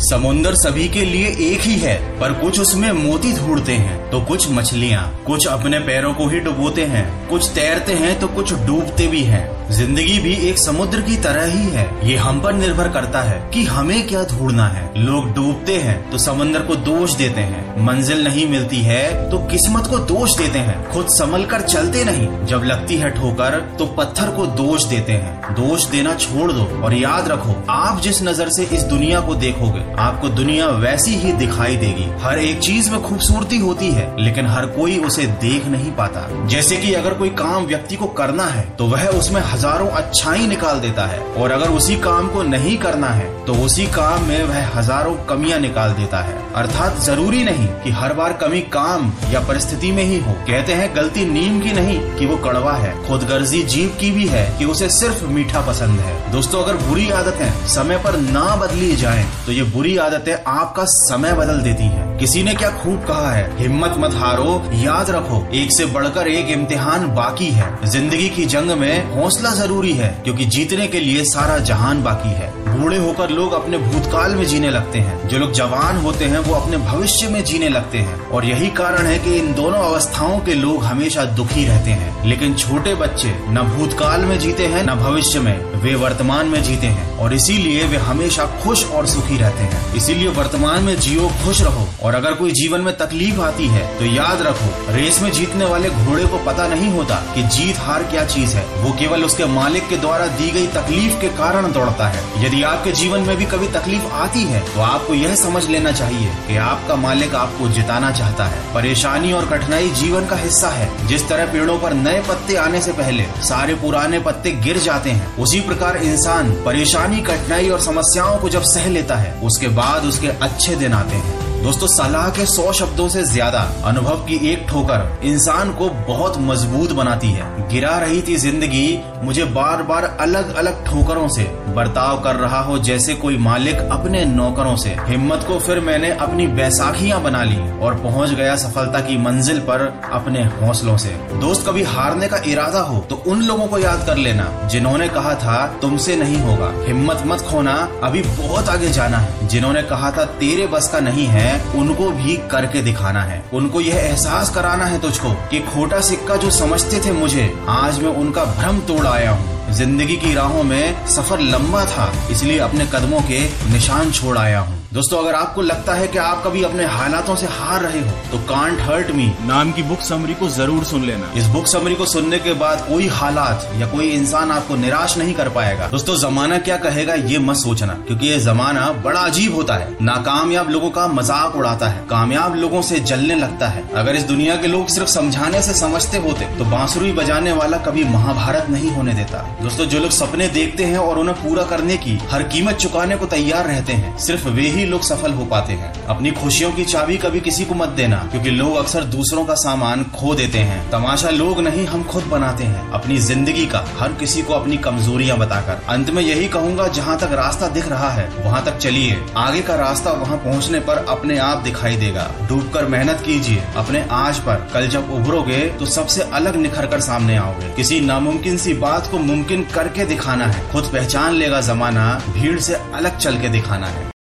समुन्दर सभी के लिए एक ही है, पर कुछ उसमें मोती ढूंढते हैं तो कुछ मछलियाँ। कुछ अपने पैरों को ही डुबोते हैं, कुछ तैरते हैं तो कुछ डूबते भी हैं। ज़िंदगी भी एक समुद्र की तरह ही है। ये हम पर निर्भर करता है कि हमें क्या ढूंढना है। लोग डूबते हैं तो समंदर को दोष देते हैं। मंजिल नहीं मिलती है तो किस्मत को दोष देते हैं। खुद संभल कर चलते नहीं। जब लगती है ठोकर तो पत्थर को दोष देते हैं। दोष देना छोड़ दो और याद रखो, आप जिस नज़र से इस दुनिया को देखोगे आपको दुनिया वैसी ही दिखाई देगी। हर एक चीज़ में खूबसूरती होती है, लेकिन हर कोई उसे देख नहीं पाता। जैसे कि अगर कोई काम व्यक्ति को करना है तो वह उसमें हज़ारों अच्छाई निकाल देता है। और अगर उसी काम को नहीं करना है तो उसी काम में वह हज़ारों कमियाँ निकाल देता है। अर्थात ज़रूरी नहीं कि हर बार कमी काम या परिस्थिति में ही हो। कहते हैं, गलती नीम की नहीं, कि वो कड़वा है। खुदगर्जी जीव की भी है कि उसे सिर्फ़ मीठा पसंद है। दोस्तों, अगर बुरी आदतें समय पर ना बदली जाए तो ये बुरी आदतें आपका समय बदल देती हैं। किसी ने क्या खूब कहा है? हिम्मत मत हारो, याद रखो, एक से बढ़कर एक इम्तिहान बाकी है। ज़िंदगी की जंग में हौसला ज़रूरी है, क्योंकि जीतने के लिए सारा जहान बाकी है। बूढ़े होकर लोग अपने भूतकाल में जीने लगते हैं। जो लोग जवान होते हैं, वो अपने भविष्य में जीने लगते हैं। और यही कारण है कि इन दोनों अवस्थाओं के लोग हमेशा दुखी रहते हैं। लेकिन छोटे बच्चे न भूतकाल में जीते हैं, न भविष्य में। वे वर्तमान में जीते हैं। और इसीलिए वे हमेशा खुश और सुखी रहते हैं। इसीलिए वर्तमान में जियो खुश रहो। और अगर कोई जीवन में तकलीफ़ आती है तो याद रखो, रेस में जीतने वाले घोड़े को पता नहीं होता कि जीत हार क्या चीज़ है। वो केवल उसके मालिक के द्वारा दी गई तकलीफ़ के कारण दौड़ता है। यदि आपके जीवन में भी कभी तकलीफ़ आती है तो आपको यह समझ लेना चाहिए कि आपका मालिक आपको जिताना चाहता है। परेशानी और कठिनाई जीवन का हिस्सा है। जिस तरह पेड़ों पर नए पत्ते आने से पहले सारे पुराने पत्ते गिर जाते हैं, उसी प्रकार इंसान परेशानी, कठिनाई और समस्याओं को जब सह लेता है उसके बाद उसके अच्छे दिन आते हैं। दोस्तों, सलाह के सौ शब्दों से ज़्यादा अनुभव की एक ठोकर इंसान को बहुत मज़बूत बनाती है। गिरा रही थी ज़िंदगी, मुझे बार बार अलग अलग ठोकरों से बर्ताव कर रहा हो, जैसे कोई मालिक अपने नौकरों से। हिम्मत को फिर मैंने अपनी बैसाखियाँ बना ली और पहुँच गया सफलता की मंजिल पर अपने हौसलों से। दोस्त, कभी हारने का इरादा हो तो उन लोगों को याद कर लेना, जिन्होंने कहा था, तुमसे नहीं होगा। हिम्मत मत खोना, अभी बहुत आगे जाना है। जिन्होंने कहा था, तेरे बस का नहीं है उनको भी करके दिखाना है। उनको यह एहसास कराना है तुझको कि खोटा सिक्का जो समझते थे मुझे, आज मैं उनका भ्रम तोड़ आया हूँ। ज़िंदगी की राहों में सफ़र लंबा था, इसलिए अपने कदमों के निशान छोड़ आया हूँ। दोस्तों अगर आपको लगता है कि आप कभी अपने हालातों से हार रहे हो तो कांट हर्ट मी नाम की बुक समरी को ज़रूर सुन लेना। इस बुक समरी को सुनने के बाद कोई हालात या कोई इंसान आपको निराश नहीं कर पाएगा। दोस्तों जमाना क्या कहेगा ये मत सोचना क्योंकि ये जमाना बड़ा अजीब होता है। नाकामयाब लोगों का मज़ाक उड़ाता है कामयाब लोगों से जलने लगता है। अगर इस दुनिया के लोग सिर्फ़ समझाने से समझते होते तो बांसुरी बजाने वाला कभी महाभारत नहीं होने देता। दोस्तों जो लोग सपने देखते हैं और उन्हें पूरा करने की हर कीमत चुकाने को तैयार रहते हैं सिर्फ़ वे ही लोग सफल हो पाते हैं। अपनी खुशियों की चाबी कभी किसी को मत देना, क्योंकि लोग अक्सर दूसरों का सामान खो देते हैं। तमाशा लोग नहीं, हम खुद बनाते हैं। अपनी ज़िंदगी का हर किसी को अपनी कमजोरियाँ बताकर। अंत में यही कहूँगा, जहाँ तक रास्ता दिख रहा है, वहाँ तक चलिए। आगे का रास्ता वहाँ पहुँचने पर अपने आप दिखाई देगा। डूब कर मेहनत कीजिए। अपने आज पर कल जब उभरोगे तो सबसे अलग निखर कर सामने आओगे। किसी नामुमकिन सी बात को मुमकिन करके दिखाना है। खुद पहचान लेगा जमाना, भीड़ से अलग चल के दिखाना है।